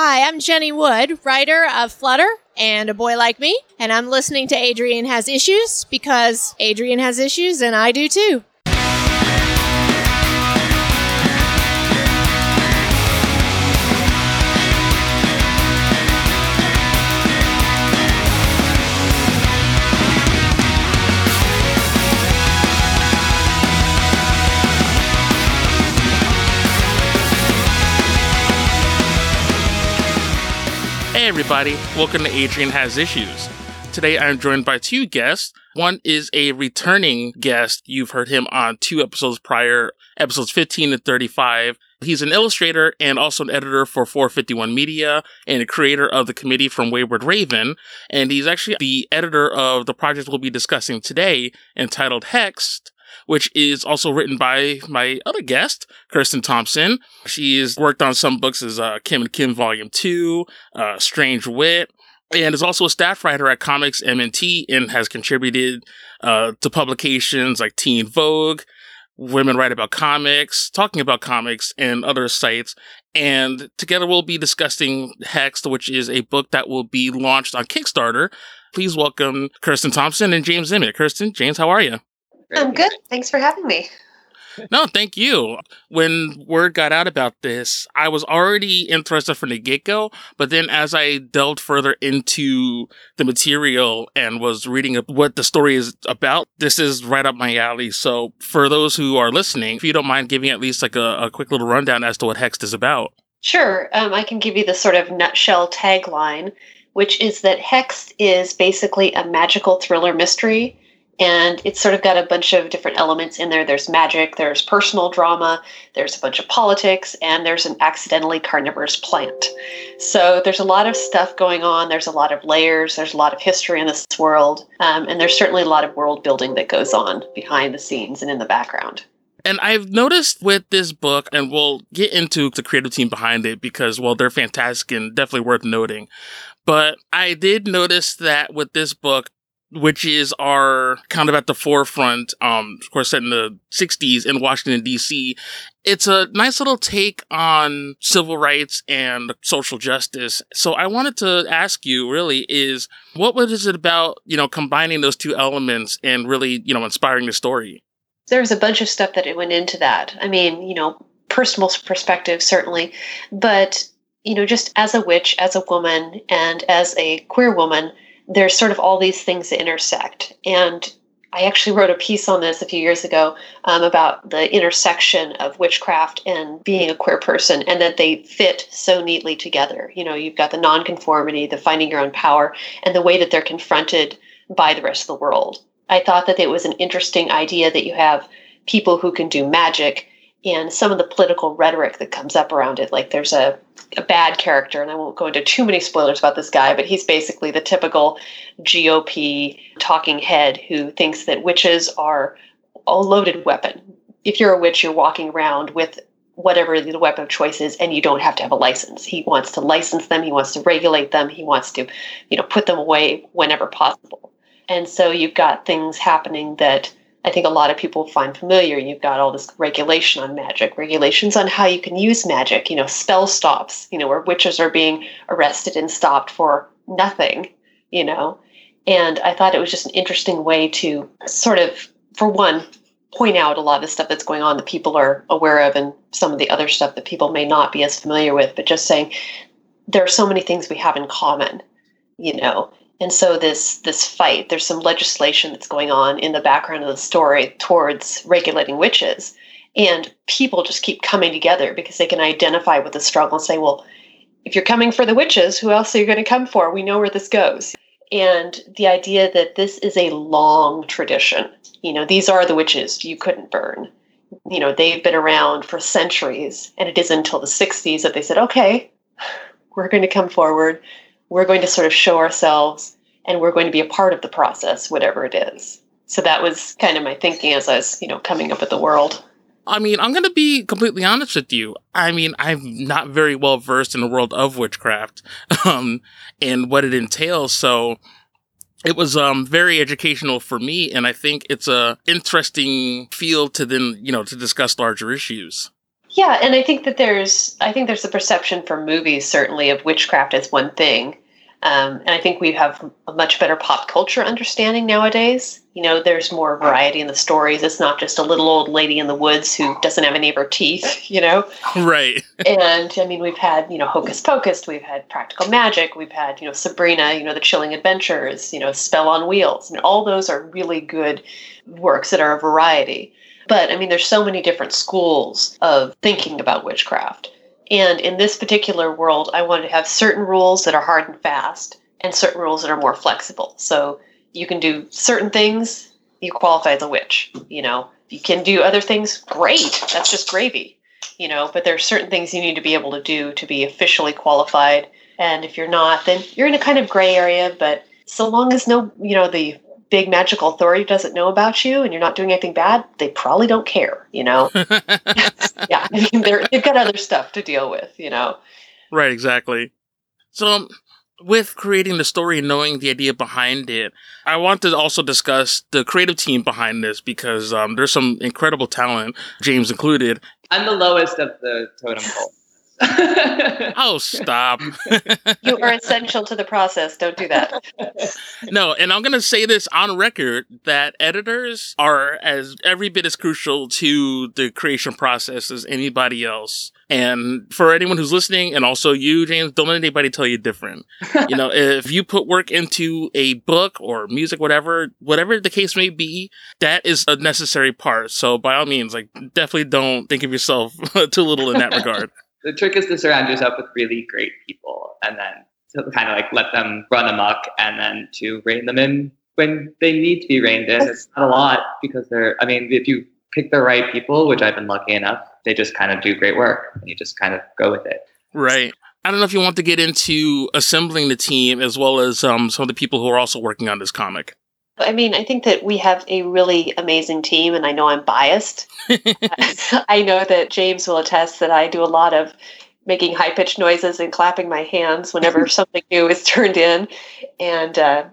Hi, I'm Jenny Wood, writer of Flutter and A Boy Like Me, and I'm listening to Adrian Has Issues because Adrian has issues and I do too. Everybody, welcome to Adrian Has Issues. Today I'm joined by two guests. One is a returning guest. You've heard him on two episodes prior, episodes 15 and 35. He's an illustrator and also an editor for 451 Media and a creator of the committee from Wayward Raven. And he's actually the editor of the project we'll be discussing today entitled Hexed, which is also written by my other guest, Kirsten Thompson. She has worked on some books as uh, Kim and Kim Volume 2, uh, Strange Wit, and is also a staff writer at Comics MNT and has contributed uh, to publications like Teen Vogue, Women Write About Comics, Talking About Comics, and other sites. And together we'll be discussing Hexed, which is a book that will be launched on Kickstarter. Please welcome Kirsten Thompson and James Emmett. Kirsten, James, how are you? I'm good. Thanks for having me. No, thank you. When word got out about this, I was already interested from the get go. But then as I delved further into the material and was reading what the story is about, this is right up my alley. So for those who are listening, if you don't mind giving at least like a, a quick little rundown as to what Hexed is about. Sure. Um, I can give you the sort of nutshell tagline, which is that Hexed is basically a magical thriller mystery and it's sort of got a bunch of different elements in there. There's magic there's personal drama there's a bunch of politics and there's an accidentally carnivorous plant. So there's a lot of stuff going on. There's a lot of layers. There's a lot of history in this world. Um, and there's certainly a lot of world building that goes on behind the scenes and in the background. And I've noticed with this book, and we'll get into the creative team behind it because, well, they're fantastic and definitely worth noting. But I did notice that with this book, witches our kind of at the forefront, um, of course, set in the 60s in Washington, D.C. It's a nice little take on civil rights and social justice. So I wanted to ask you really is what was it about, you know, combining those two elements and really, you know, inspiring the story? There's a bunch of stuff that it went into that. I mean, you know, personal perspective, certainly, but, you know, just as a witch, as a woman, and as a queer woman, there's sort of all these things that intersect. And I actually wrote a piece on this a few years ago um, about the intersection of witchcraft and being a queer person, and that they fit so neatly together. You know, you've got the nonconformity, the finding your own power, and the way that they're confronted by the rest of the world. I thought that it was an interesting idea that you have people who can do magic and some of the political rhetoric that comes up around it. Like there's a, a bad character, and I won't go into too many spoilers about this guy, but he's basically the typical GOP talking head who thinks that witches are a loaded weapon. If you're a witch, you're walking around with whatever the weapon of choice is and you don't have to have a license he wants to license them he wants to regulate them he wants to you know put them away whenever possible and so you've got things happening that I think a lot of people find familiar. You've got all this regulation on magic, regulations on how you can use magic, you know, spell stops, you know, where witches are being arrested and stopped for nothing, you know. And I thought it was just an interesting way to sort of, for one, point out a lot of the stuff that's going on that people are aware of and some of the other stuff that people may not be as familiar with, but just saying there are so many things we have in common, you know, and so this this fight there's some legislation that's going on in the background of the story towards regulating witches. And people just keep coming together because they can identify with the struggle and say well if you're coming for the witches who else are you going to come for? We know where this goes. And the idea that this is a long tradition you know these are the witches you couldn't burn. You know they've been around for centuries and it isn't until the 60s that they said okay we're going to come forward we're going to sort of show ourselves and we're going to be a part of the process, whatever it is. So that was kind of my thinking as I was, you know, coming up with the world. I mean, I'm going to be completely honest with you. I mean, I'm not very well versed in the world of witchcraft um, and what it entails. So it was um, very educational for me. And I think it's a interesting field to then, you know, to discuss larger issues. Yeah, and I think that there's I think there's a perception for movies certainly of witchcraft as one thing. Um, and I think we have a much better pop culture understanding nowadays. You know, there's more variety in the stories. It's not just a little old lady in the woods who doesn't have any of her teeth, you know? Right. and I mean, we've had, you know, Hocus Pocus, we've had Practical Magic, we've had, you know, Sabrina, you know, The Chilling Adventures, you know, Spell on Wheels. I mean, all those are really good works that are a variety. But I mean, there's so many different schools of thinking about witchcraft. And in this particular world, I wanted to have certain rules that are hard and fast and certain rules that are more flexible. So you can do certain things, you qualify as a witch. You know, you can do other things, great. That's just gravy. You know, but there are certain things you need to be able to do to be officially qualified. And if you're not, then you're in a kind of gray area. But so long as no, you know, the big magical authority doesn't know about you and you're not doing anything bad, they probably don't care, you know? yeah, I mean, they're, they've got other stuff to deal with, you know? Right, exactly. So, um, with creating the story and knowing the idea behind it, I want to also discuss the creative team behind this because um, there's some incredible talent, James included. I'm the lowest of the totem pole. oh, stop. you are essential to the process. Don't do that. no, and I'm going to say this on record that editors are as every bit as crucial to the creation process as anybody else. And for anyone who's listening, and also you, James, don't let anybody tell you different. you know, if you put work into a book or music, whatever, whatever the case may be, that is a necessary part. So by all means, like, definitely don't think of yourself too little in that regard the trick is to surround yourself with really great people and then to kind of like let them run amok and then to rein them in when they need to be reined in. It's not a lot because they're, I mean, if you pick the right people, which I've been lucky enough, they just kind of do great work and you just kind of go with it. Right. I don't know if you want to get into assembling the team as well as um, some of the people who are also working on this comic. I mean, I think that we have a really amazing team, and I know I'm biased. I know that James will attest that I do a lot of making high pitched noises and clapping my hands whenever something new is turned in. And, uh,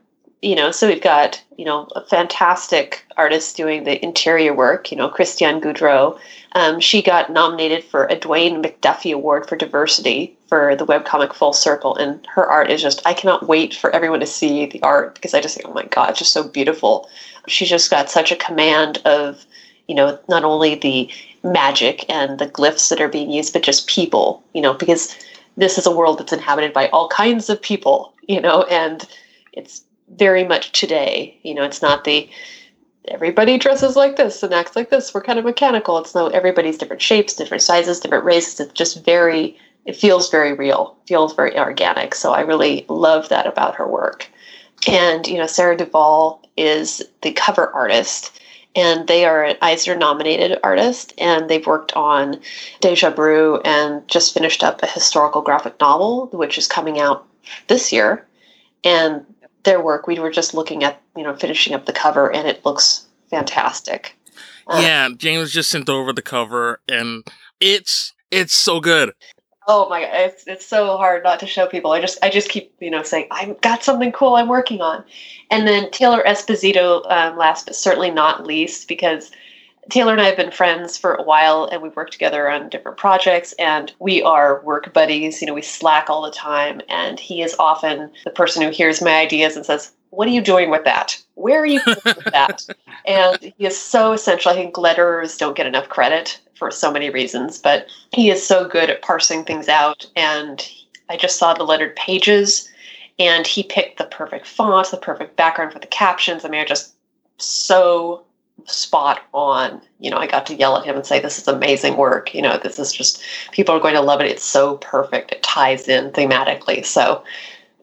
you know, so we've got, you know, a fantastic artist doing the interior work, you know, Christiane Goudreau. Um, she got nominated for a Dwayne McDuffie Award for Diversity for the webcomic Full Circle. And her art is just, I cannot wait for everyone to see the art because I just think, oh my God, it's just so beautiful. She's just got such a command of, you know, not only the magic and the glyphs that are being used, but just people, you know, because this is a world that's inhabited by all kinds of people, you know, and it's very much today. You know, it's not the everybody dresses like this and acts like this. We're kind of mechanical. It's no everybody's different shapes, different sizes, different races. It's just very it feels very real, feels very organic. So I really love that about her work. And you know, Sarah Duvall is the cover artist, and they are an Eisner nominated artist, and they've worked on Deja Brew and just finished up a historical graphic novel, which is coming out this year. And their work, we were just looking at, you know, finishing up the cover, and it looks fantastic. Uh, yeah, James just sent over the cover, and it's it's so good. Oh my god, it's it's so hard not to show people. I just I just keep you know saying I've got something cool I'm working on, and then Taylor Esposito, um, last but certainly not least, because Taylor and I have been friends for a while, and we've worked together on different projects, and we are work buddies. You know, we slack all the time, and he is often the person who hears my ideas and says, "What are you doing with that? Where are you with that?" And he is so essential. I think letterers don't get enough credit for so many reasons, but he is so good at parsing things out. And I just saw the lettered pages, and he picked the perfect font, the perfect background for the captions. I mean, I just so spot on. You know, I got to yell at him and say, This is amazing work. You know, this is just, people are going to love it. It's so perfect. It ties in thematically. So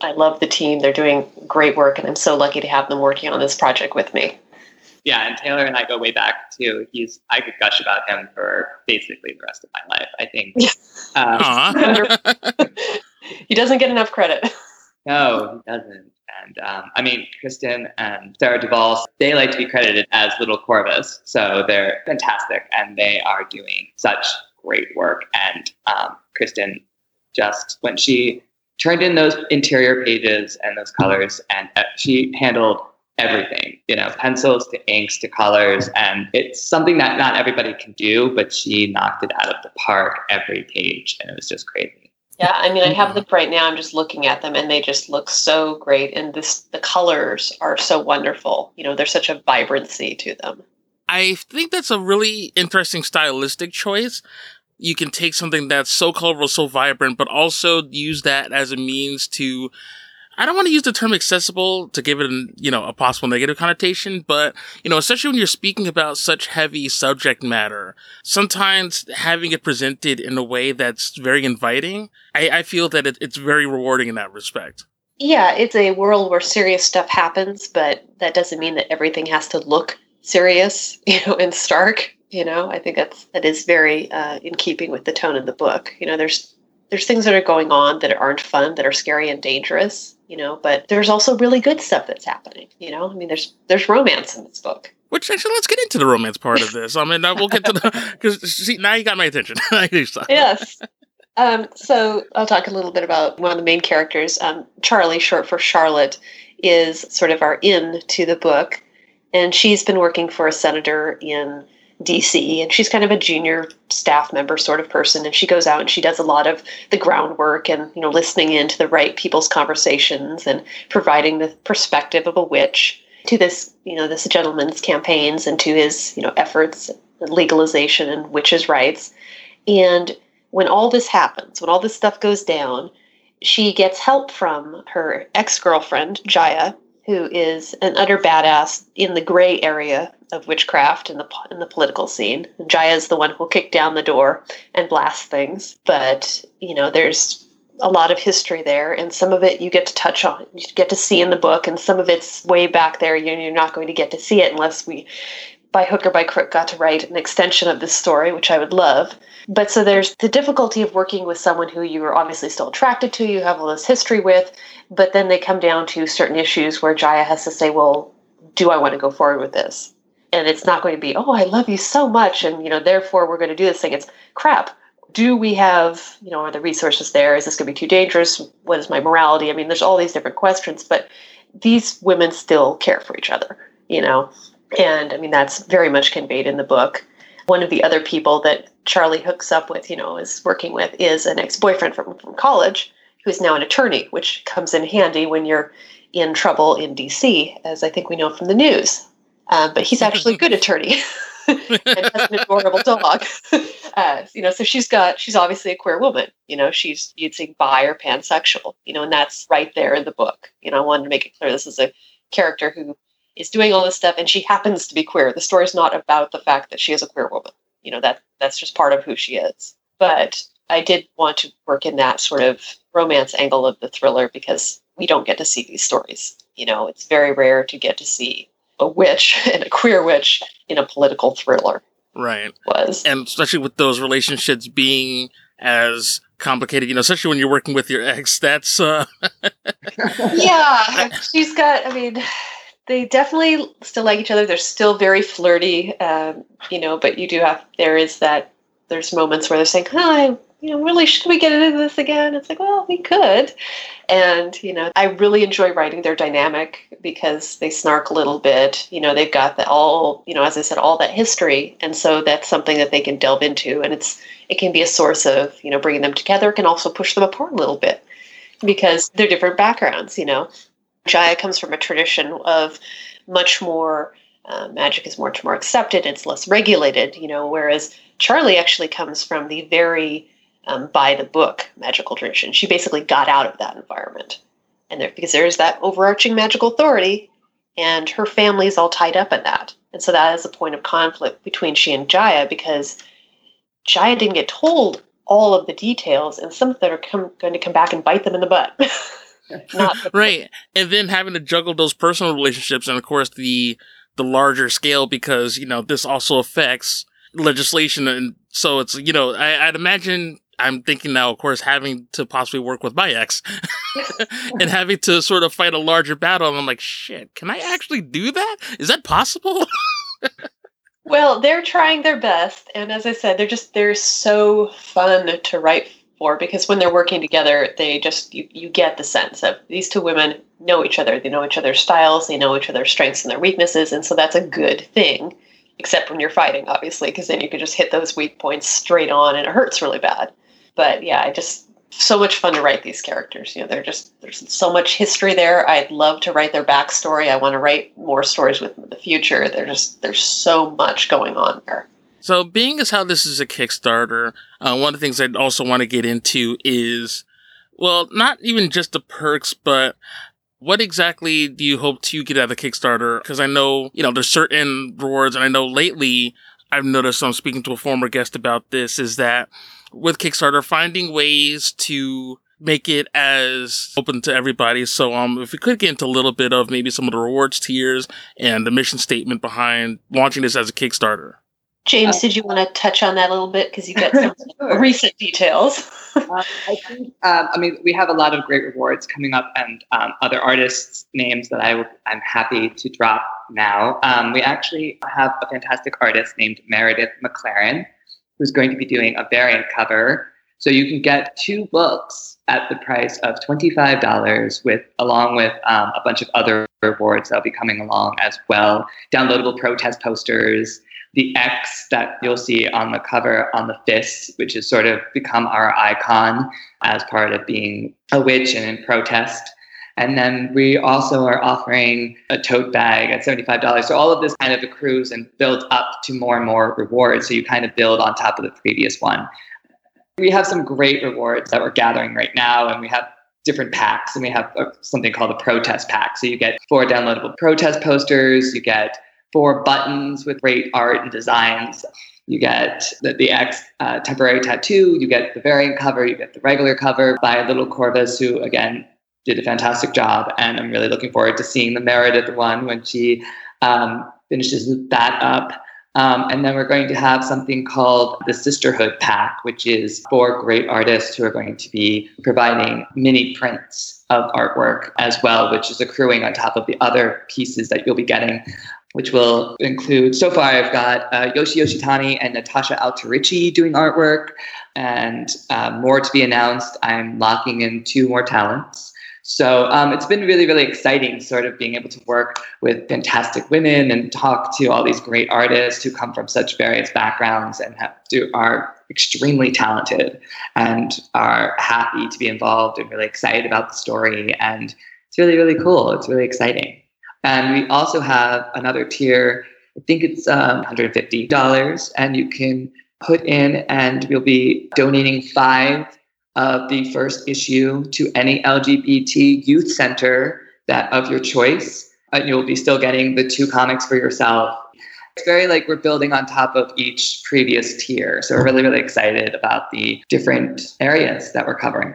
I love the team. They're doing great work, and I'm so lucky to have them working on this project with me yeah, and Taylor and I go way back too. He's I could gush about him for basically the rest of my life. I think. Um, he doesn't get enough credit. No, he doesn't. And um, I mean, Kristen and Sarah Duvall, they like to be credited as Little Corvus, so they're fantastic, and they are doing such great work. And um, Kristen, just when she turned in those interior pages and those colors, and uh, she handled everything, you know, pencils to inks to colors. And it's something that not everybody can do, but she knocked it out of the park every page. And it was just crazy. Yeah, I mean, I have them right now. I'm just looking at them, and they just look so great. And this, the colors are so wonderful. You know, there's such a vibrancy to them. I think that's a really interesting stylistic choice. You can take something that's so colorful, so vibrant, but also use that as a means to I don't want to use the term accessible to give it, an, you know, a possible negative connotation, but, you know, especially when you're speaking about such heavy subject matter, sometimes having it presented in a way that's very inviting, I, I feel that it, it's very rewarding in that respect. Yeah, it's a world where serious stuff happens, but that doesn't mean that everything has to look serious, you know, and stark. You know, I think that's that is very uh, in keeping with the tone of the book. You know, there's there's things that are going on that aren't fun, that are scary and dangerous, you know, but there's also really good stuff that's happening, you know? I mean, there's there's romance in this book. Which actually, let's get into the romance part of this. I mean, we'll get to the because see now you got my attention. yes. Um, so I'll talk a little bit about one of the main characters. Um, Charlie, short for Charlotte, is sort of our in to the book, and she's been working for a senator in DC, and she's kind of a junior staff member sort of person. And she goes out and she does a lot of the groundwork and you know listening in to the right people's conversations and providing the perspective of a witch to this you know this gentleman's campaigns and to his you know efforts legalization and witches' rights. And when all this happens, when all this stuff goes down, she gets help from her ex girlfriend Jaya, who is an utter badass in the gray area of witchcraft in the in the political scene. Jaya is the one who'll kick down the door and blast things, but you know there's a lot of history there, and some of it you get to touch on, you get to see in the book, and some of it's way back there. You're not going to get to see it unless we, by hook or by crook, got to write an extension of this story, which I would love. But so there's the difficulty of working with someone who you are obviously still attracted to, you have all this history with, but then they come down to certain issues where Jaya has to say, well, do I want to go forward with this? And it's not going to be oh i love you so much and you know therefore we're going to do this thing. It's crap. Do we have you know are the resources there? Is this going to be too dangerous? What is my morality? I mean there's all these different questions but these women still care for each other you know? And i mean that's very much conveyed in the book. One of the other people that charlie hooks up with you know is working with is an ex-boyfriend from, from college who's now an attorney which comes in handy when you're in trouble in dc as i think we know from the news um, but he's actually a good attorney and has an adorable dog. Uh, you know, so she's got she's obviously a queer woman. You know, she's you'd say bi or pansexual. You know, and that's right there in the book. You know, I wanted to make it clear this is a character who is doing all this stuff, and she happens to be queer. The story's not about the fact that she is a queer woman. You know, that that's just part of who she is. But I did want to work in that sort of romance angle of the thriller because we don't get to see these stories. You know, it's very rare to get to see a witch and a queer witch in a political thriller. Right. Was. And especially with those relationships being as complicated, you know, especially when you're working with your ex, that's uh Yeah. She's got I mean they definitely still like each other. They're still very flirty, um, you know, but you do have there is that there's moments where they're saying, Hi, you know, really, should we get into this again? It's like, well, we could. And, you know, I really enjoy writing their dynamic because they snark a little bit. You know, they've got the all, you know, as I said, all that history. And so that's something that they can delve into. And it's, it can be a source of, you know, bringing them together. It can also push them apart a little bit because they're different backgrounds, you know. Jaya comes from a tradition of much more uh, magic is much more accepted. It's less regulated, you know, whereas Charlie actually comes from the very um, by the book magical tradition. She basically got out of that environment, and there, because there's that overarching magical authority, and her family is all tied up in that, and so that is a point of conflict between she and Jaya because Jaya didn't get told all of the details, and some of them are going to come back and bite them in the butt. Not right, and then having to juggle those personal relationships, and of course the the larger scale because you know this also affects legislation and so it's you know I, would imagine I'm thinking now, of course, having to possibly work with my ex and having to sort of fight a larger battle. And I'm like, shit, can I actually do that? Is that possible? well, they're trying their best. And as I said, they're just, they're so fun to write for because when they're working together, they just you, you get the sense of these two women know each other. They know each other's styles. They know each other's strengths and their weaknesses, and so that's a good thing. Except when you're fighting, obviously, because then you can just hit those weak points straight on, and it hurts really bad. But yeah, I just so much fun to write these characters. You know, they're just there's so much history there. I'd love to write their backstory. I want to write more stories with them in the future. There's just there's so much going on there. So, being as how this is a Kickstarter, uh, one of the things I'd also want to get into is, well, not even just the perks, but what exactly do you hope to get out of the Kickstarter? Because I know, you know, there's certain rewards, and I know lately I've noticed, I'm speaking to a former guest about this, is that with Kickstarter, finding ways to make it as open to everybody. So, um, if we could get into a little bit of maybe some of the rewards tiers and the mission statement behind launching this as a Kickstarter. James, did you want to touch on that a little bit because you got some sure. recent details? uh, I think, um, I mean, we have a lot of great rewards coming up, and um, other artists' names that I I'm happy to drop now. Um, we actually have a fantastic artist named Meredith McLaren, who's going to be doing a variant cover. So you can get two books at the price of $25 with along with um, a bunch of other rewards that'll be coming along as well downloadable protest posters the X that you'll see on the cover on the fist, which has sort of become our icon as part of being a witch and in protest. And then we also are offering a tote bag at $75. So all of this kind of accrues and builds up to more and more rewards. So you kind of build on top of the previous one. We have some great rewards that we're gathering right now, and we have different packs. And we have something called a protest pack. So you get four downloadable protest posters, you get four buttons with great art and designs. You get the, the X uh, temporary tattoo, you get the variant cover, you get the regular cover by Little Corvus, who again did a fantastic job. And I'm really looking forward to seeing the Meredith one when she um, finishes that up. Um, and then we're going to have something called the Sisterhood Pack, which is four great artists who are going to be providing mini prints of artwork as well, which is accruing on top of the other pieces that you'll be getting which will include so far I've got uh, Yoshi Yoshitani and Natasha Alterici doing artwork, and uh, more to be announced. I'm locking in two more talents. So um, it's been really, really exciting, sort of being able to work with fantastic women and talk to all these great artists who come from such various backgrounds and have to, are extremely talented and are happy to be involved and really excited about the story. And it's really, really cool. It's really exciting. And we also have another tier, I think it's um, $150, and you can put in, and we'll be donating five of the first issue to any LGBT youth center that of your choice. And you'll be still getting the two comics for yourself. It's very like we're building on top of each previous tier. So we're really, really excited about the different areas that we're covering.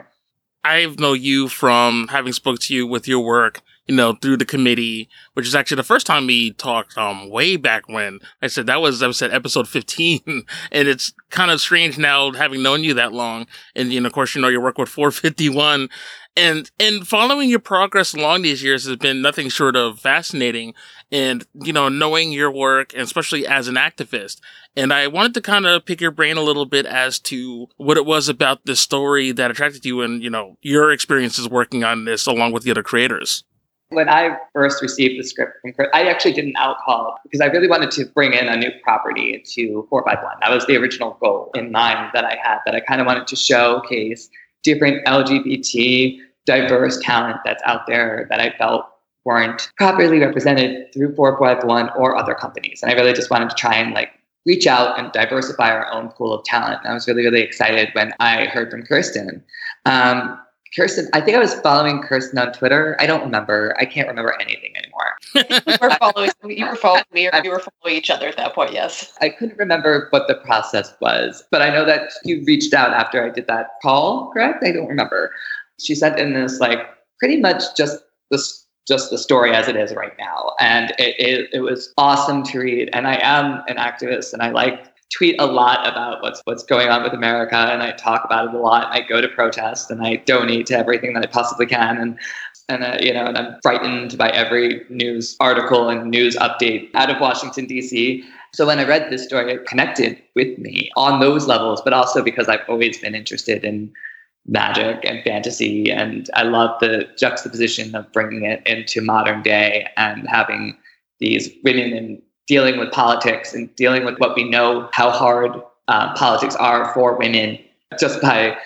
I know you from having spoke to you with your work you know, through the committee, which is actually the first time we talked, um, way back when. I said that was, I said episode 15. and it's kind of strange now having known you that long. And, you know, of course, you know, your work with 451 and, and following your progress along these years has been nothing short of fascinating. And, you know, knowing your work, and especially as an activist. And I wanted to kind of pick your brain a little bit as to what it was about this story that attracted you and, you know, your experiences working on this along with the other creators. When I first received the script from Chris, I actually did an out call because I really wanted to bring in a new property to 451. That was the original goal in mind that I had, that I kind of wanted to showcase different LGBT diverse talent that's out there that I felt weren't properly represented through 451 or other companies. And I really just wanted to try and like reach out and diversify our own pool of talent. And I was really, really excited when I heard from Kirsten. Um, Kirsten, I think I was following Kirsten on Twitter. I don't remember. I can't remember anything anymore. you were following you were following me or you were following each other at that point, yes. I couldn't remember what the process was, but I know that you reached out after I did that call, correct? I don't remember. She sent in this like pretty much just this just the story as it is right now. And it, it, it was awesome to read. And I am an activist and I like tweet a lot about what's what's going on with America, and I talk about it a lot. I go to protests and I donate to everything that I possibly can, and and uh, you know, and I'm frightened by every news article and news update out of Washington D.C. So when I read this story, it connected with me on those levels, but also because I've always been interested in magic and fantasy. And I love the juxtaposition of bringing it into modern day and having these women and dealing with politics and dealing with what we know how hard uh, politics are for women just by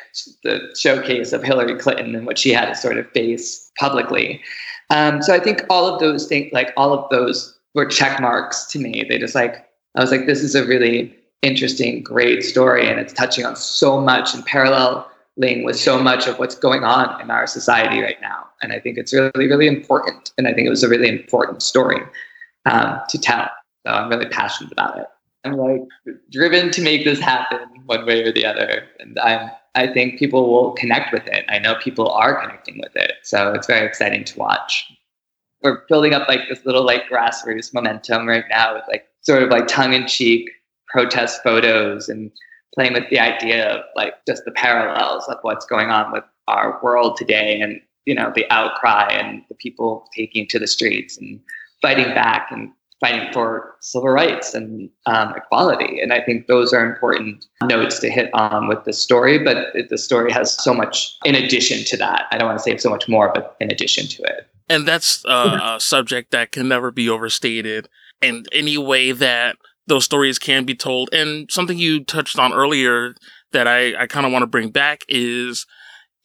the showcase of Hillary Clinton and what she had to sort of face publicly. Um, so I think all of those things, like all of those were check marks to me. They just like, I was like, this is a really interesting, great story. And it's touching on so much and paralleling with so much of what's going on in our society right now. And I think it's really, really important. And I think it was a really important story um, to tell. So I'm really passionate about it. I'm like driven to make this happen one way or the other. And I'm I think people will connect with it. I know people are connecting with it. So it's very exciting to watch. We're building up like this little like grassroots momentum right now with like sort of like tongue in cheek protest photos and playing with the idea of like just the parallels of what's going on with our world today and you know the outcry and the people taking to the streets and fighting back and fighting for civil rights and um, equality. And I think those are important notes to hit on with the story. But it, the story has so much in addition to that. I don't want to say so much more, but in addition to it. And that's uh, a subject that can never be overstated. And any way that those stories can be told, and something you touched on earlier that I, I kind of want to bring back is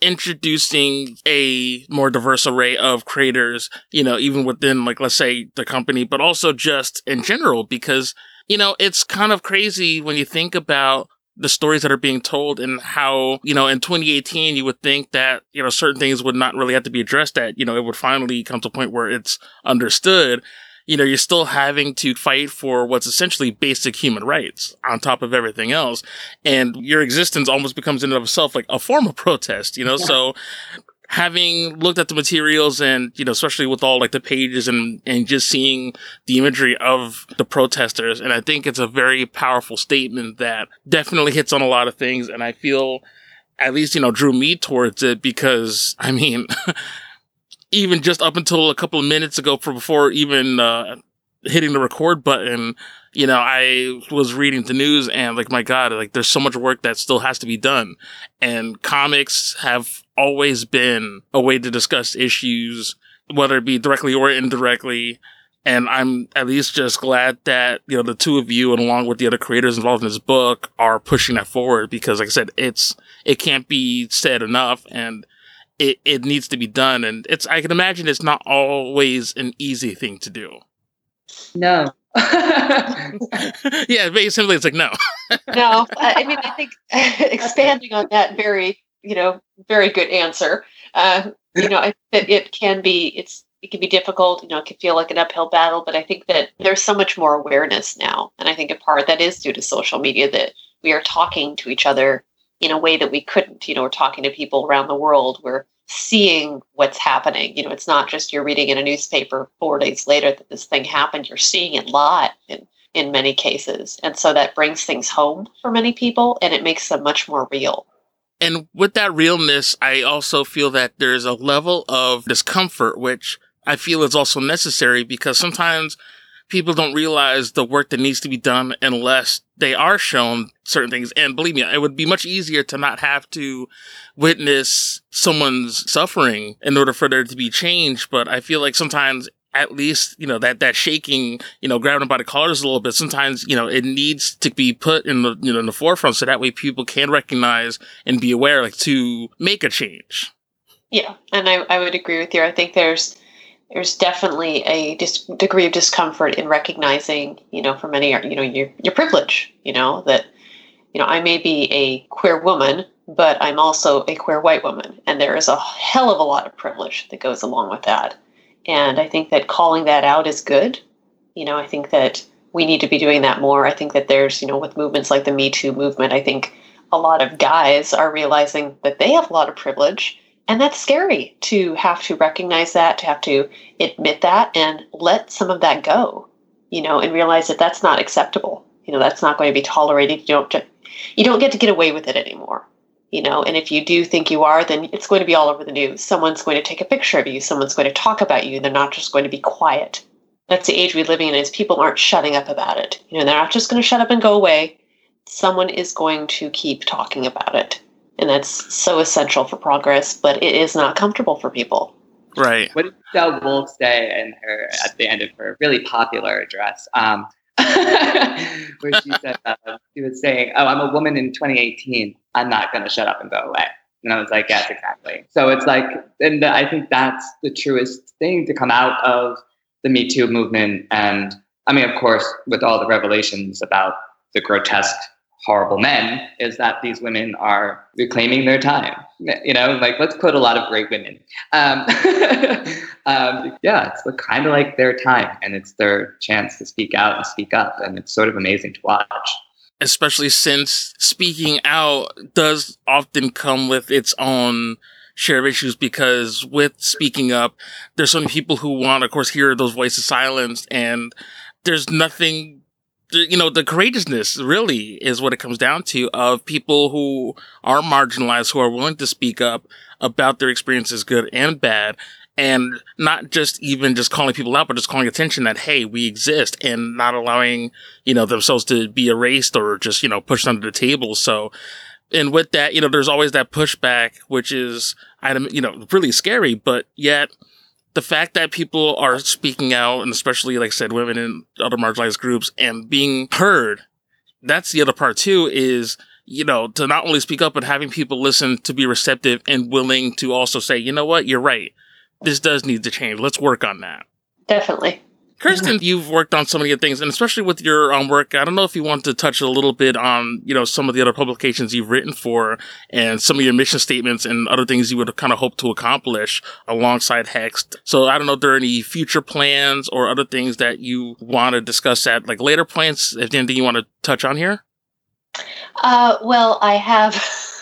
introducing a more diverse array of creators, you know, even within like, let's say the company, but also just in general, because, you know, it's kind of crazy when you think about the stories that are being told and how, you know, in 2018, you would think that, you know, certain things would not really have to be addressed that, you know, it would finally come to a point where it's understood you know, you're still having to fight for what's essentially basic human rights on top of everything else. And your existence almost becomes in and of itself like a form of protest, you know? Yeah. So having looked at the materials and, you know, especially with all like the pages and, and just seeing the imagery of the protesters. And I think it's a very powerful statement that definitely hits on a lot of things. And I feel at least, you know, drew me towards it because I mean, even just up until a couple of minutes ago, for before even uh, hitting the record button, you know, I was reading the news and like, my God, like there's so much work that still has to be done. And comics have always been a way to discuss issues, whether it be directly or indirectly. And I'm at least just glad that, you know, the two of you and along with the other creators involved in this book are pushing that forward because like I said, it's, it can't be said enough. And it, it needs to be done. And it's, I can imagine it's not always an easy thing to do. No. yeah, very simply, it's like, no. no, I mean, I think expanding on that very, you know, very good answer. Uh, you know, I, that it can be, it's, it can be difficult, you know, it can feel like an uphill battle, but I think that there's so much more awareness now. And I think a part that is due to social media that we are talking to each other in a way that we couldn't. You know, we're talking to people around the world. We're seeing what's happening. You know, it's not just you're reading in a newspaper four days later that this thing happened. You're seeing it live in, in many cases. And so that brings things home for many people and it makes them much more real. And with that realness, I also feel that there's a level of discomfort, which I feel is also necessary because sometimes people don't realize the work that needs to be done unless they are shown certain things. And believe me, it would be much easier to not have to witness someone's suffering in order for there to be change. But I feel like sometimes at least, you know, that, that shaking, you know, grabbing by the collars a little bit, sometimes, you know, it needs to be put in the, you know, in the forefront so that way people can recognize and be aware, like to make a change. Yeah. And I, I would agree with you. I think there's, there's definitely a dis- degree of discomfort in recognizing, you know, for many, you know, your your privilege. You know that, you know, I may be a queer woman, but I'm also a queer white woman, and there is a hell of a lot of privilege that goes along with that. And I think that calling that out is good. You know, I think that we need to be doing that more. I think that there's, you know, with movements like the Me Too movement, I think a lot of guys are realizing that they have a lot of privilege and that's scary to have to recognize that, to have to admit that and let some of that go, you know, and realize that that's not acceptable. You know, that's not going to be tolerated. You don't, you don't get to get away with it anymore, you know, and if you do think you are, then it's going to be all over the news. Someone's going to take a picture of you. Someone's going to talk about you. They're not just going to be quiet. That's the age we're living in is people aren't shutting up about it. You know, they're not just going to shut up and go away. Someone is going to keep talking about it And that's so essential for progress, but it is not comfortable for people. Right. What did Michelle Wolf say in her at the end of her really popular address? Um, where she said uh, she was saying, "Oh, I'm a woman in 2018. I'm not going to shut up and go away." And I was like, "Yes, exactly." So it's like, and I think that's the truest thing to come out of the Me Too movement. And I mean, of course, with all the revelations about the grotesque horrible men is that these women are reclaiming their time. You know, like let's quote a lot of great women. Um, um, yeah, it's kind of like their time and it's their chance to speak out and speak up. And it's sort of amazing to watch. Especially since speaking out does often come with its own share of issues because with speaking up, there's so many people who want, of course, hear those voices silenced and there's nothing you know, the courageousness really is what it comes down to of people who are marginalized, who are willing to speak up about their experiences, good and bad. And not just even just calling people out, but just calling attention that, hey, we exist and not allowing, you know, themselves to be erased or just, you know, pushed under the table. So, and with that, you know, there's always that pushback, which is, I, you know, really scary, but yet, the fact that people are speaking out, and especially, like I said, women and other marginalized groups, and being heard, that's the other part too, is, you know, to not only speak up, but having people listen to be receptive and willing to also say, you know what, you're right. This does need to change. Let's work on that. Definitely. Kirsten, you've worked on so many things, and especially with your um, work, I don't know if you want to touch a little bit on, you know, some of the other publications you've written for and some of your mission statements and other things you would kind of hope to accomplish alongside Hexed. So I don't know if there are any future plans or other things that you want to discuss at like later plans. If anything you want to touch on here? Uh, well, I have.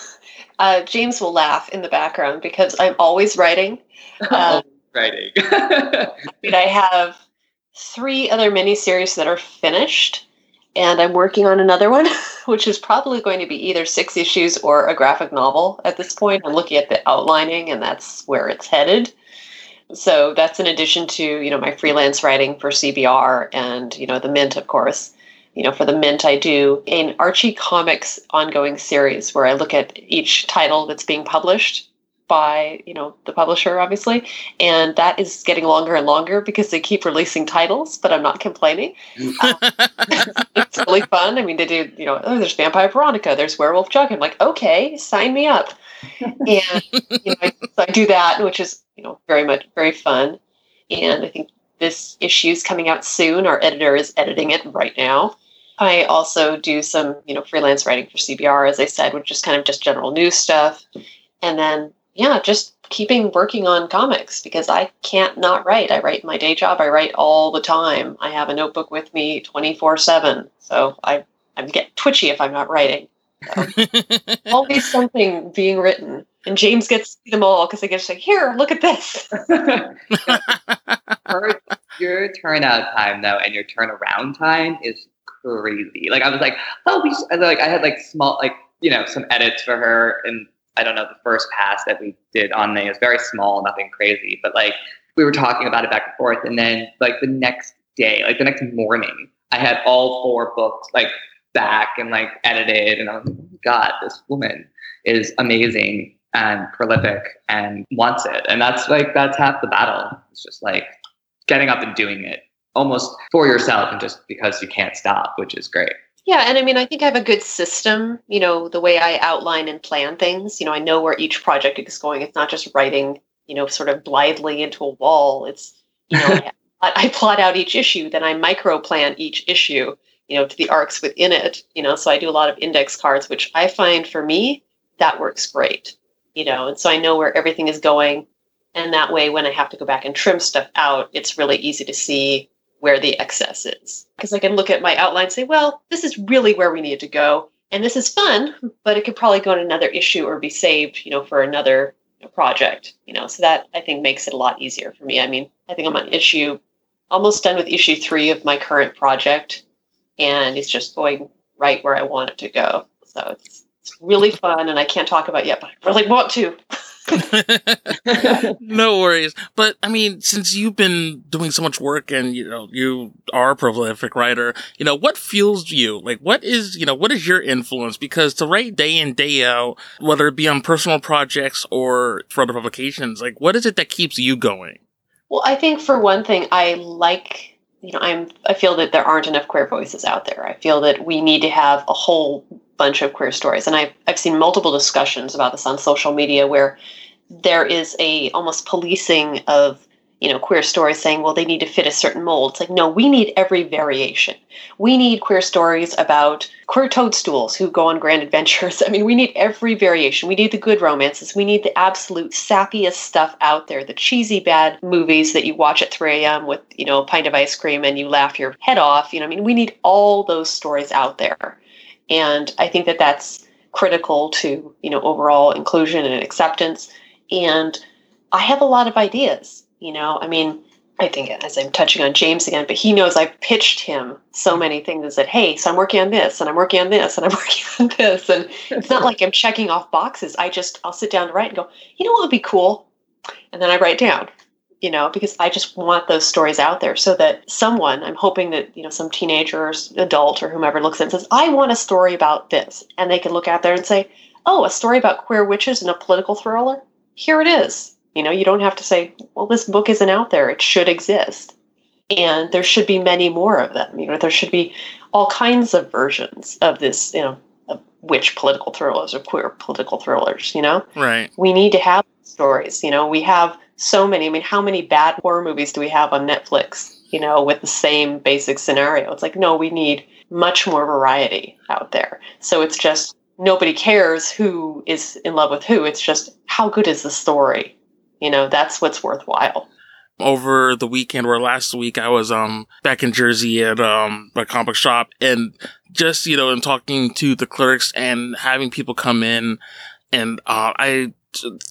Uh, James will laugh in the background because I'm always writing. Um, writing. I mean, I have three other miniseries that are finished, and I'm working on another one, which is probably going to be either six issues or a graphic novel at this point. I'm looking at the outlining, and that's where it's headed. So that's in addition to you know my freelance writing for CBR and you know the Mint, of course. You know, for the Mint, I do an Archie Comics ongoing series where I look at each title that's being published by you know the publisher obviously. And that is getting longer and longer because they keep releasing titles but i'm not complaining. Um, it's really fun. I mean they do you know oh there's vampire veronica there's werewolf chuck i'm like okay sign me up. And you know I, so I do that which is you know very much very fun. And i think this issue is coming out soon. Our editor is editing it right now. I also do some, you know, freelance writing for CBR, as I said, which is kind of just general news stuff. And then yeah, just keeping working on comics because I can't not write. I write my day job. I write all the time. I have a notebook with me 24 7. So I, I get twitchy if I'm not writing. So, always something being written. And James gets to them all because I get to say, here, look at this. Her, your turnout time, though, and your turnaround time is crazy. Like, I was like, oh, we like, I had like small, like, you know, some edits for her and I don't know, the first pass that we did on me was very small, nothing crazy, but like we were talking about it back and forth. And then like the next day, like the next morning, I had all four books like back and like edited. And I was like, oh God, this woman is amazing and prolific and wants it. And that's like, that's half the battle. It's just like getting up and doing it almost for yourself and just because you can't stop, which is great. Yeah, and I mean, I think I have a good system, you know, the way I outline and plan things. You know, I know where each project is going. It's not just writing, you know, sort of blithely into a wall. It's, you know, I, I plot out each issue, then I micro plan each issue, you know, to the arcs within it, you know, so I do a lot of index cards, which I find for me, that works great, you know, and so I know where everything is going. And that way, when I have to go back and trim stuff out, it's really easy to see where the excess is. Because I can look at my outline and say, well, this is really where we need to go. And this is fun, but it could probably go in another issue or be saved, you know, for another project, you know. So that I think makes it a lot easier for me. I mean, I think I'm on issue almost done with issue three of my current project, and it's just going right where I want it to go. So it's it's really fun, and I can't talk about yet, but I really want to. no worries. But I mean, since you've been doing so much work and you know you are a prolific writer, you know what fuels you? Like, what is you know what is your influence? Because to write day in day out, whether it be on personal projects or for other publications, like what is it that keeps you going? Well, I think for one thing, I like you know i'm i feel that there aren't enough queer voices out there i feel that we need to have a whole bunch of queer stories. And i've, I've seen multiple discussions about this on social media where there is a almost policing of you know queer stories saying well they need to fit a certain mold. It's like no we need every variation. We need queer stories about queer toadstools who go on grand adventures. I mean we need every variation. We need the good romances. We need the absolute sappiest stuff out there the cheesy bad movies that you watch at 3 a.m with you know a pint of ice cream and you laugh your head off. You know i mean we need all those stories out there and i think that that's critical to you know overall inclusion and acceptance and i have a lot of ideas you know, I mean, I think as I'm touching on James again, but he knows I've pitched him so many things and said, hey, so I'm working on this and I'm working on this and I'm working on this. And it's not like I'm checking off boxes. I just, I'll sit down to write and go, you know what would be cool? And then I write down, you know, because I just want those stories out there so that someone, I'm hoping that, you know, some teenager or adult or whomever looks at and says, I want a story about this. And they can look out there and say, oh, a story about queer witches and a political thriller? Here it is you know, you don't have to say, well, this book isn't out there. It should exist. And there should be many more of them. You know, there should be all kinds of versions of this, you know, of witch political thrillers or queer political thrillers, you know? Right. We need to have stories. You know, we have so many. I mean, how many bad horror movies do we have on Netflix, you know, with the same basic scenario? It's like, no, we need much more variety out there. So it's just nobody cares who is in love with who. It's just how good is the story? You know, that's what's worthwhile. Over the weekend or last week, I was um back in Jersey at um a comic shop and just you know, and talking to the clerks and having people come in, and uh, I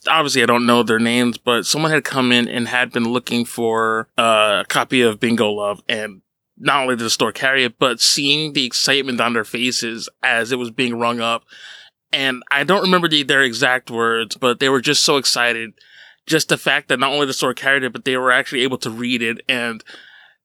obviously I don't know their names, but someone had come in and had been looking for a copy of Bingo Love and not only did the store carry it, but seeing the excitement on their faces as it was being rung up. And I don't remember the, their exact words, but they were just so excited just the fact that not only the store carried it, but they were actually able to read it. And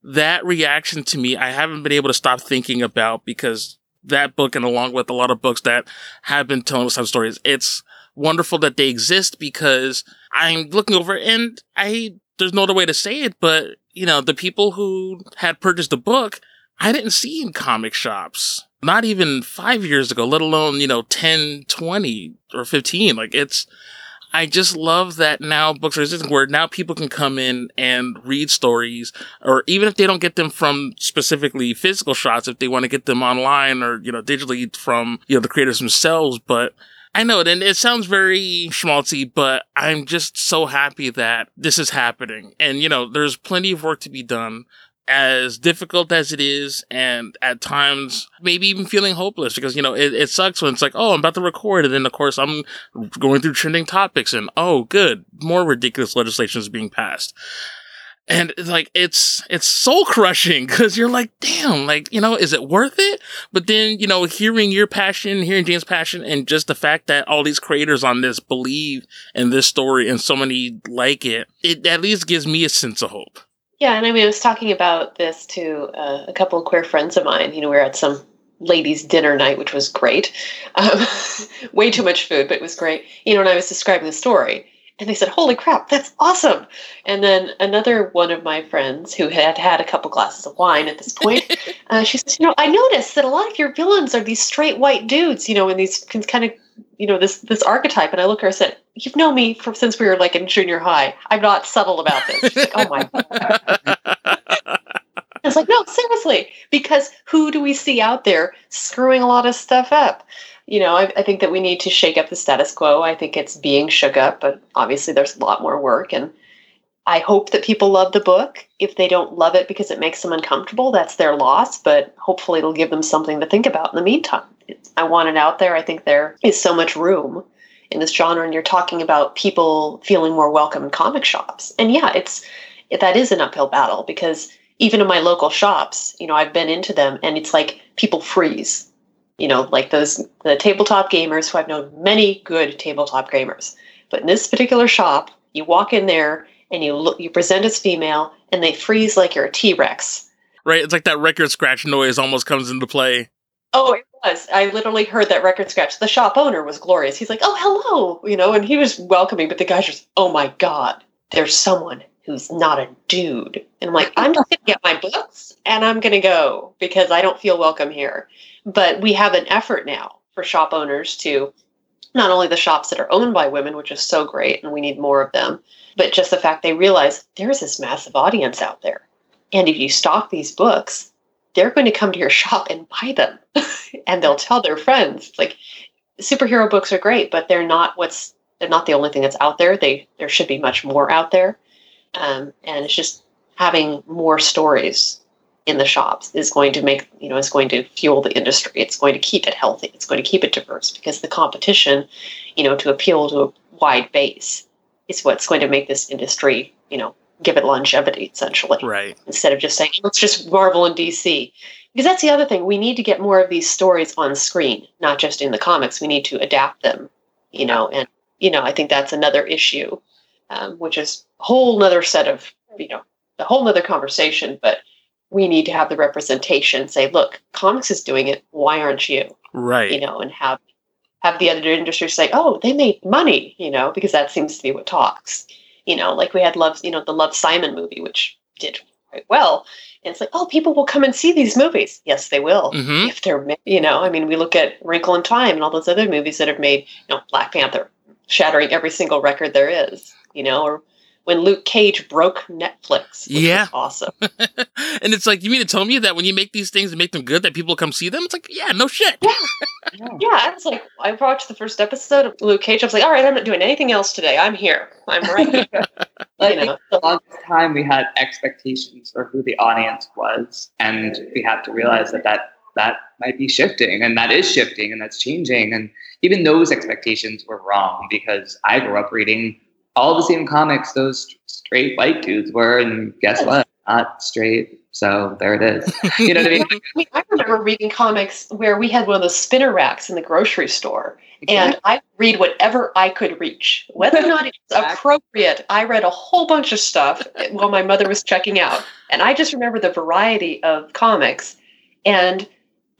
that reaction to me, I haven't been able to stop thinking about because that book and along with a lot of books that have been telling us some stories, it's wonderful that they exist because I'm looking over and I, there's no other way to say it, but you know, the people who had purchased the book, I didn't see in comic shops. Not even five years ago, let alone, you know, 10, 20 or 15. Like it's, I just love that now books are existing where now people can come in and read stories, or even if they don't get them from specifically physical shots, if they want to get them online or, you know, digitally from, you know, the creators themselves. But I know and it sounds very schmaltzy, but I'm just so happy that this is happening. And, you know, there's plenty of work to be done as difficult as it is, and at times maybe even feeling hopeless because you know it, it sucks when it's like, oh, I'm about to record, and then of course I'm going through trending topics, and oh, good, more ridiculous legislation is being passed. And it's like it's it's soul crushing because you're like, damn, like you know, is it worth it? But then you know, hearing your passion, hearing James' passion, and just the fact that all these creators on this believe in this story and so many like it, it at least gives me a sense of hope. Yeah, and I mean, I was talking about this to uh, a couple of queer friends of mine. You know, we were at some ladies' dinner night, which was great. Um, way too much food, but it was great. You know, and I was describing the story, and they said, "Holy crap, that's awesome!" And then another one of my friends who had had a couple glasses of wine at this point, uh, she says, "You know, I noticed that a lot of your villains are these straight white dudes. You know, and these kind of, you know, this this archetype." And I look at her and said, "You've known me from since we were like in junior high. I'm not subtle about this." She's like, "Oh my." God. I was like, no, seriously, because who do we see out there screwing a lot of stuff up? You know, I, I, think that we need to shake up the status quo. I think it's being shook up, but obviously there's a lot more work. And I hope that people love the book. If they don't love it because it makes them uncomfortable, that's their loss, but hopefully it'll give them something to think about in the meantime. I want it out there. I think there is so much room in this genre, and you're talking about people feeling more welcome in comic shops. And yeah, it's that is an uphill battle because even in my local shops, you know, I've been into them and it's like people freeze you know, like those the tabletop gamers who I've known many good tabletop gamers But in this particular shop, you walk in there and you look, you present as female, and they freeze like you're a T Rex. Right? It's like that record scratch noise almost comes into play. Oh, it was. I literally heard that record scratch. The shop owner was glorious. He's like, "Oh, hello," you know, and he was welcoming. But the guys just, "Oh my god, there's someone who's not a dude," and I'm like, "I'm just gonna get my books and I'm gonna go because I don't feel welcome here." But we have an effort now for shop owners to not only the shops that are owned by women, which is so great, and we need more of them, but just the fact they realize there's this massive audience out there, and if you stock these books they're going to come to your shop and buy them. And they'll tell their friends like superhero books are great but they're not what's they're not the only thing that's out there. They there should be much more out there um, and it's just having more stories in the shops is going to make you know is going to fuel the industry it's going to keep it healthy it's going to keep it diverse because the competition you know to appeal to a wide base is what's going to make this industry you know give it longevity essentially Right. instead of just saying let's just Marvel and DC. Because that's the other thing. We need to get more of these stories on screen, not just in the comics. We need to adapt them, you know, and you know, I think that's another issue, um, which is a whole nother set of, you know, a whole nother conversation. But we need to have the representation. Say, look, comics is doing it. Why aren't you? Right. You know, and have have the editor industry say, oh, they made money, you know, because that seems to be what talks you know, like we had Love, you know, the Love Simon movie, which did quite well. And it's like, oh, people will come and see these movies. Yes, they will. Mhm. If they're, you know, I mean, we look at Wrinkle in Time and all those other movies that have made, you know, Black Panther shattering every single record there is, you know, or when Luke Cage broke Netflix. Which Yeah. Was awesome. and it's like, you mean to tell me that when you make these things and make them good, that people come see them? It's like, yeah, no shit. Yeah, I was like, I watched the first episode of Luke Cage. I was like, all right, I'm not doing anything else today. I'm here. I'm right here. I you think know, the longest time we had expectations for who the audience was, and we had to realize that that that might be shifting, and that is shifting, and that's changing, and even those expectations were wrong because I grew up reading all the same comics those straight white dudes were, and guess what? Not straight. So there it is. You know what I mean? I mean, I remember reading comics where we had one of those spinner racks in the grocery store, and I read whatever I could reach, whether or not it's Exactly. appropriate. I read a whole bunch of stuff while my mother was checking out, and I just remember the variety of comics. And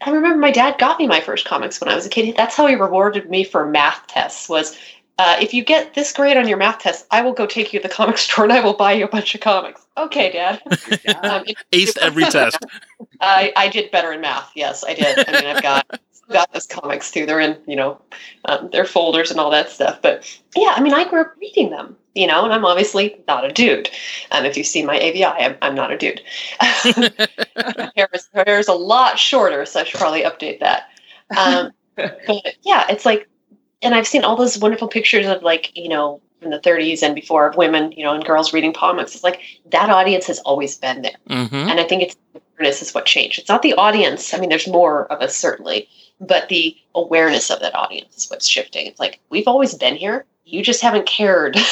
I remember my dad got me my first comics when I was a kid. That's how he rewarded me for math tests. Was uh, if you get this grade on your math test, I will go take you to the comic store and I will buy you a bunch of comics. Okay, Dad. Um, Aced every test. I, I did better in math. Yes, I did. I mean, I've got got those comics too. They're in you know um, their folders and all that stuff. But yeah, I mean, I grew up reading them. You know, and I'm obviously not a dude. Um, if you see my AVI, I'm, I'm not a dude. my, hair is, my hair is a lot shorter, so I should probably update that. Um, but yeah, it's like, and I've seen all those wonderful pictures of like you know from the 30s and before of women, you know, and girls reading comics. It's like that audience has always been there. hmm And I think it's awareness is what changed. It's not the audience. I mean, there's more of us certainly, but the awareness of that audience is what's shifting. It's like we've always been here. You just haven't cared.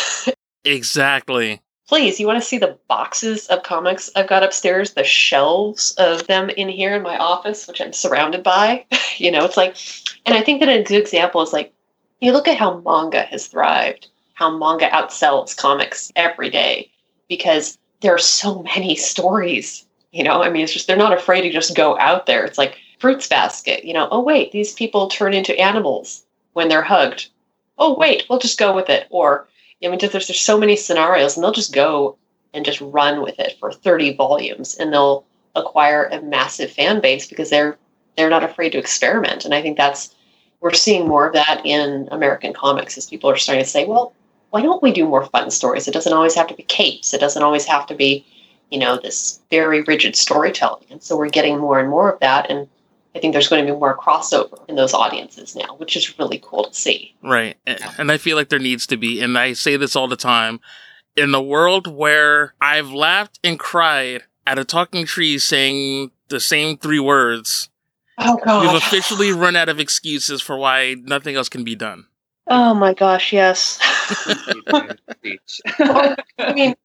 Exactly. Please, you want to see the boxes of comics I've got upstairs, the shelves of them in here in my office, which I'm surrounded by. you know, it's like, and I think that a good example is like, you look at how manga has thrived, how manga outsells comics every day because there are so many stories. You know, I mean, it's just they're not afraid to just go out there. It's like Fruits Basket. You know, oh wait, these people turn into animals when they're hugged. Oh wait, we'll just go with it. Or I mean, there's there's so many scenarios, and they'll just go and just run with it for 30 volumes, and they'll acquire a massive fan base because they're they're not afraid to experiment. And I think that's we're seeing more of that in American comics as people are starting to say, well, why don't we do more fun stories? It doesn't always have to be capes. It doesn't always have to be, you know, this very rigid storytelling. And so we're getting more and more of that. And I think there's going to be more crossover in those audiences now, which is really cool to see. Right. And I feel like there needs to be, and I say this all the time, in the world where I've laughed and cried at a talking tree saying the same three words, Oh we've officially run out of excuses for why nothing else can be done. Oh my gosh, yes. Speech. I mean,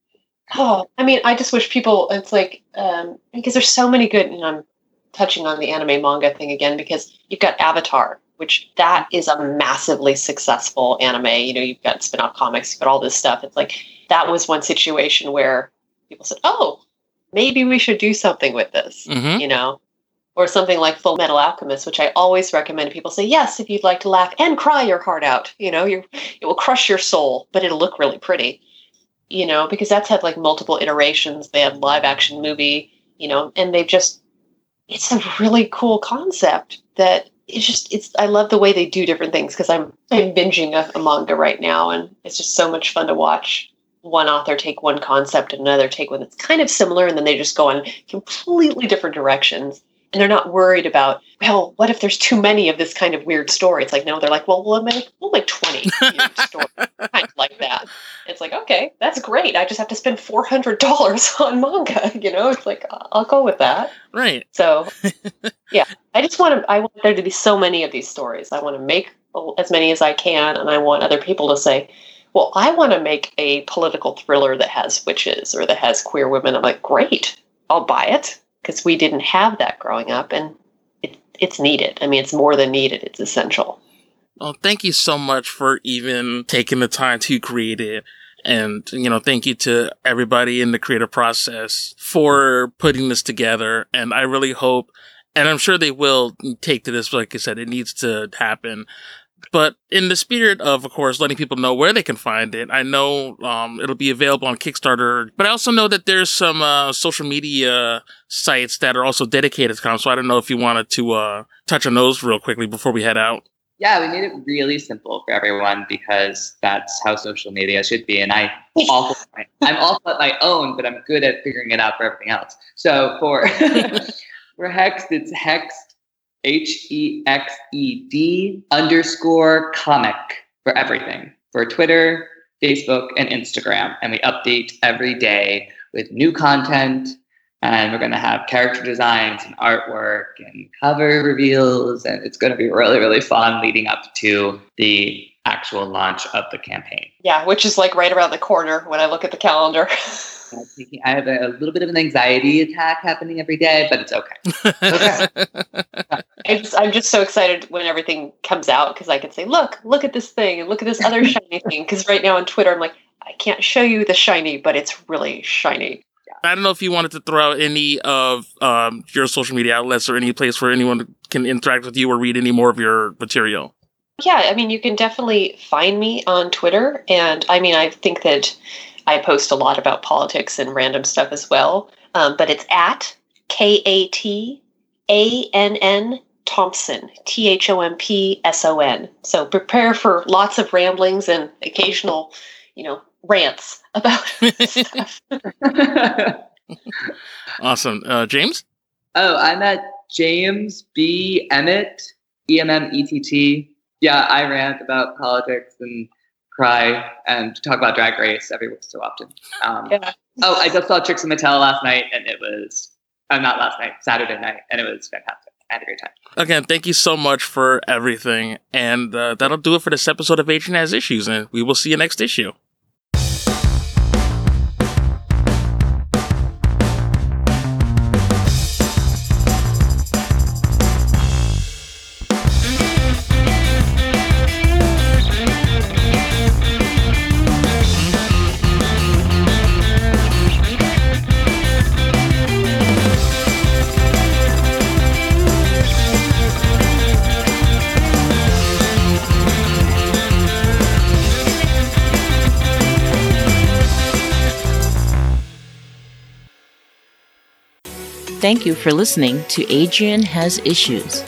oh, I mean, I just wish people. It's like um, because there's so many good. You know, I'm touching on the anime manga thing again because you've got Avatar, which that is a massively successful anime. You know, you've got spin-off comics, you've got all this stuff. It's like that was one situation where people said, "Oh, maybe we should do something with this." Mhm. You know, or something like Full Metal Alchemist, which I always recommend people say, "Yes, if you'd like to laugh and cry your heart out." You know, you it will crush your soul, but it'll look really pretty. You know, because that's had like multiple iterations. They had live action movie, you know, and they've just it's a really cool concept that it's just it's I love the way they do different things because I'm I'm binging a, a manga right now and it's just so much fun to watch one author take one concept and another take one that's kind of similar and then they just go in completely different directions and they're not worried about well what if there's too many of this kind of weird story it's like no they're like well we'll make we'll make 20 weird stories kind of like that it's like okay that's great i just have to spend $400 on manga you know it's like I'll- i'll go with that Right. so, yeah, I just want to. I want there to be so many of these stories. I want to make as many as I can, and I want other people to say, "Well, I want to make a political thriller that has witches or that has queer women." I'm like, "Great, I'll buy it," because we didn't have that growing up, and it, it's needed. I mean, it's more than needed; it's essential. Well, thank you so much for even taking the time to create it. And, you know, thank you to everybody in the creative process for putting this together. And I really hope, and I'm sure they will take to this, like I said, it needs to happen. But in the spirit of, of course, letting people know where they can find it, I know um, it'll be available on Kickstarter. But I also know that there's some uh, social media sites that are also dedicated to comics. So I don't know if you wanted to uh, touch on those real quickly before we head out. Yeah, we made it really simple for everyone because that's how social media should be. And I also I'm also at my own, but I'm good at figuring it out for everything else. So for for Hexed, it's Hexed H E X E D underscore comic for everything. For Twitter, Facebook, and Instagram. And we update every day with new content. And we're going to have character designs and artwork and cover reveals. And it's going to be really, really fun leading up to the actual launch of the campaign. Yeah, which is like right around the corner when I look at the calendar. I'm thinking- I have a little bit of an anxiety attack happening every day, but it's okay. I just, I'm just so excited when everything comes out because I can say, look, look at this thing and look at this other shiny thing. Because right now on Twitter, I'm like, I can't show you the shiny, but it's really shiny. I don't know if you wanted to throw out any of um, your social media outlets or any place where anyone can interact with you or read any more of your material. Yeah, I mean, you can definitely find me on Twitter. And I mean, I think that I post a lot about politics and random stuff as well. Um, but it's at K A T A N N Thompson, T H O M P S O N. So prepare for lots of ramblings and occasional, you know, rants about stuff. Awesome. Uh, James? oh, I'm at James B. Emmett, E M M E T T. Yeah, I rant about politics and cry and talk about drag race every so often. Um, Yeah. Oh, I just saw Trixie Mattel last night, and it was, uh, not last night, Saturday night, and it was fantastic. I had a great time. Again, thank you so much for everything. And uh, that'll do it for this episode of Adrian Has Issues. And we will see you next issue. Thank you for listening to Adrian Has Issues.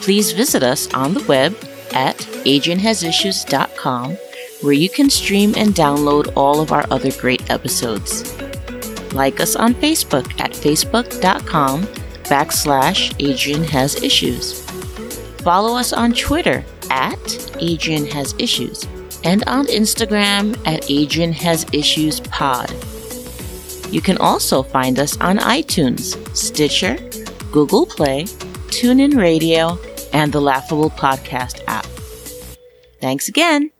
Please visit us on the web at adrianhasissues.com where you can stream and download all of our other great episodes. Like us on Facebook at facebook.com backslash Adrian Has Issues. Follow us on Twitter at Adrian Has Issues and on Instagram at Adrian Has Issues Pod. You can also find us on iTunes, Stitcher, Google Play, TuneIn Radio, and the Laughable Podcast app. Thanks again.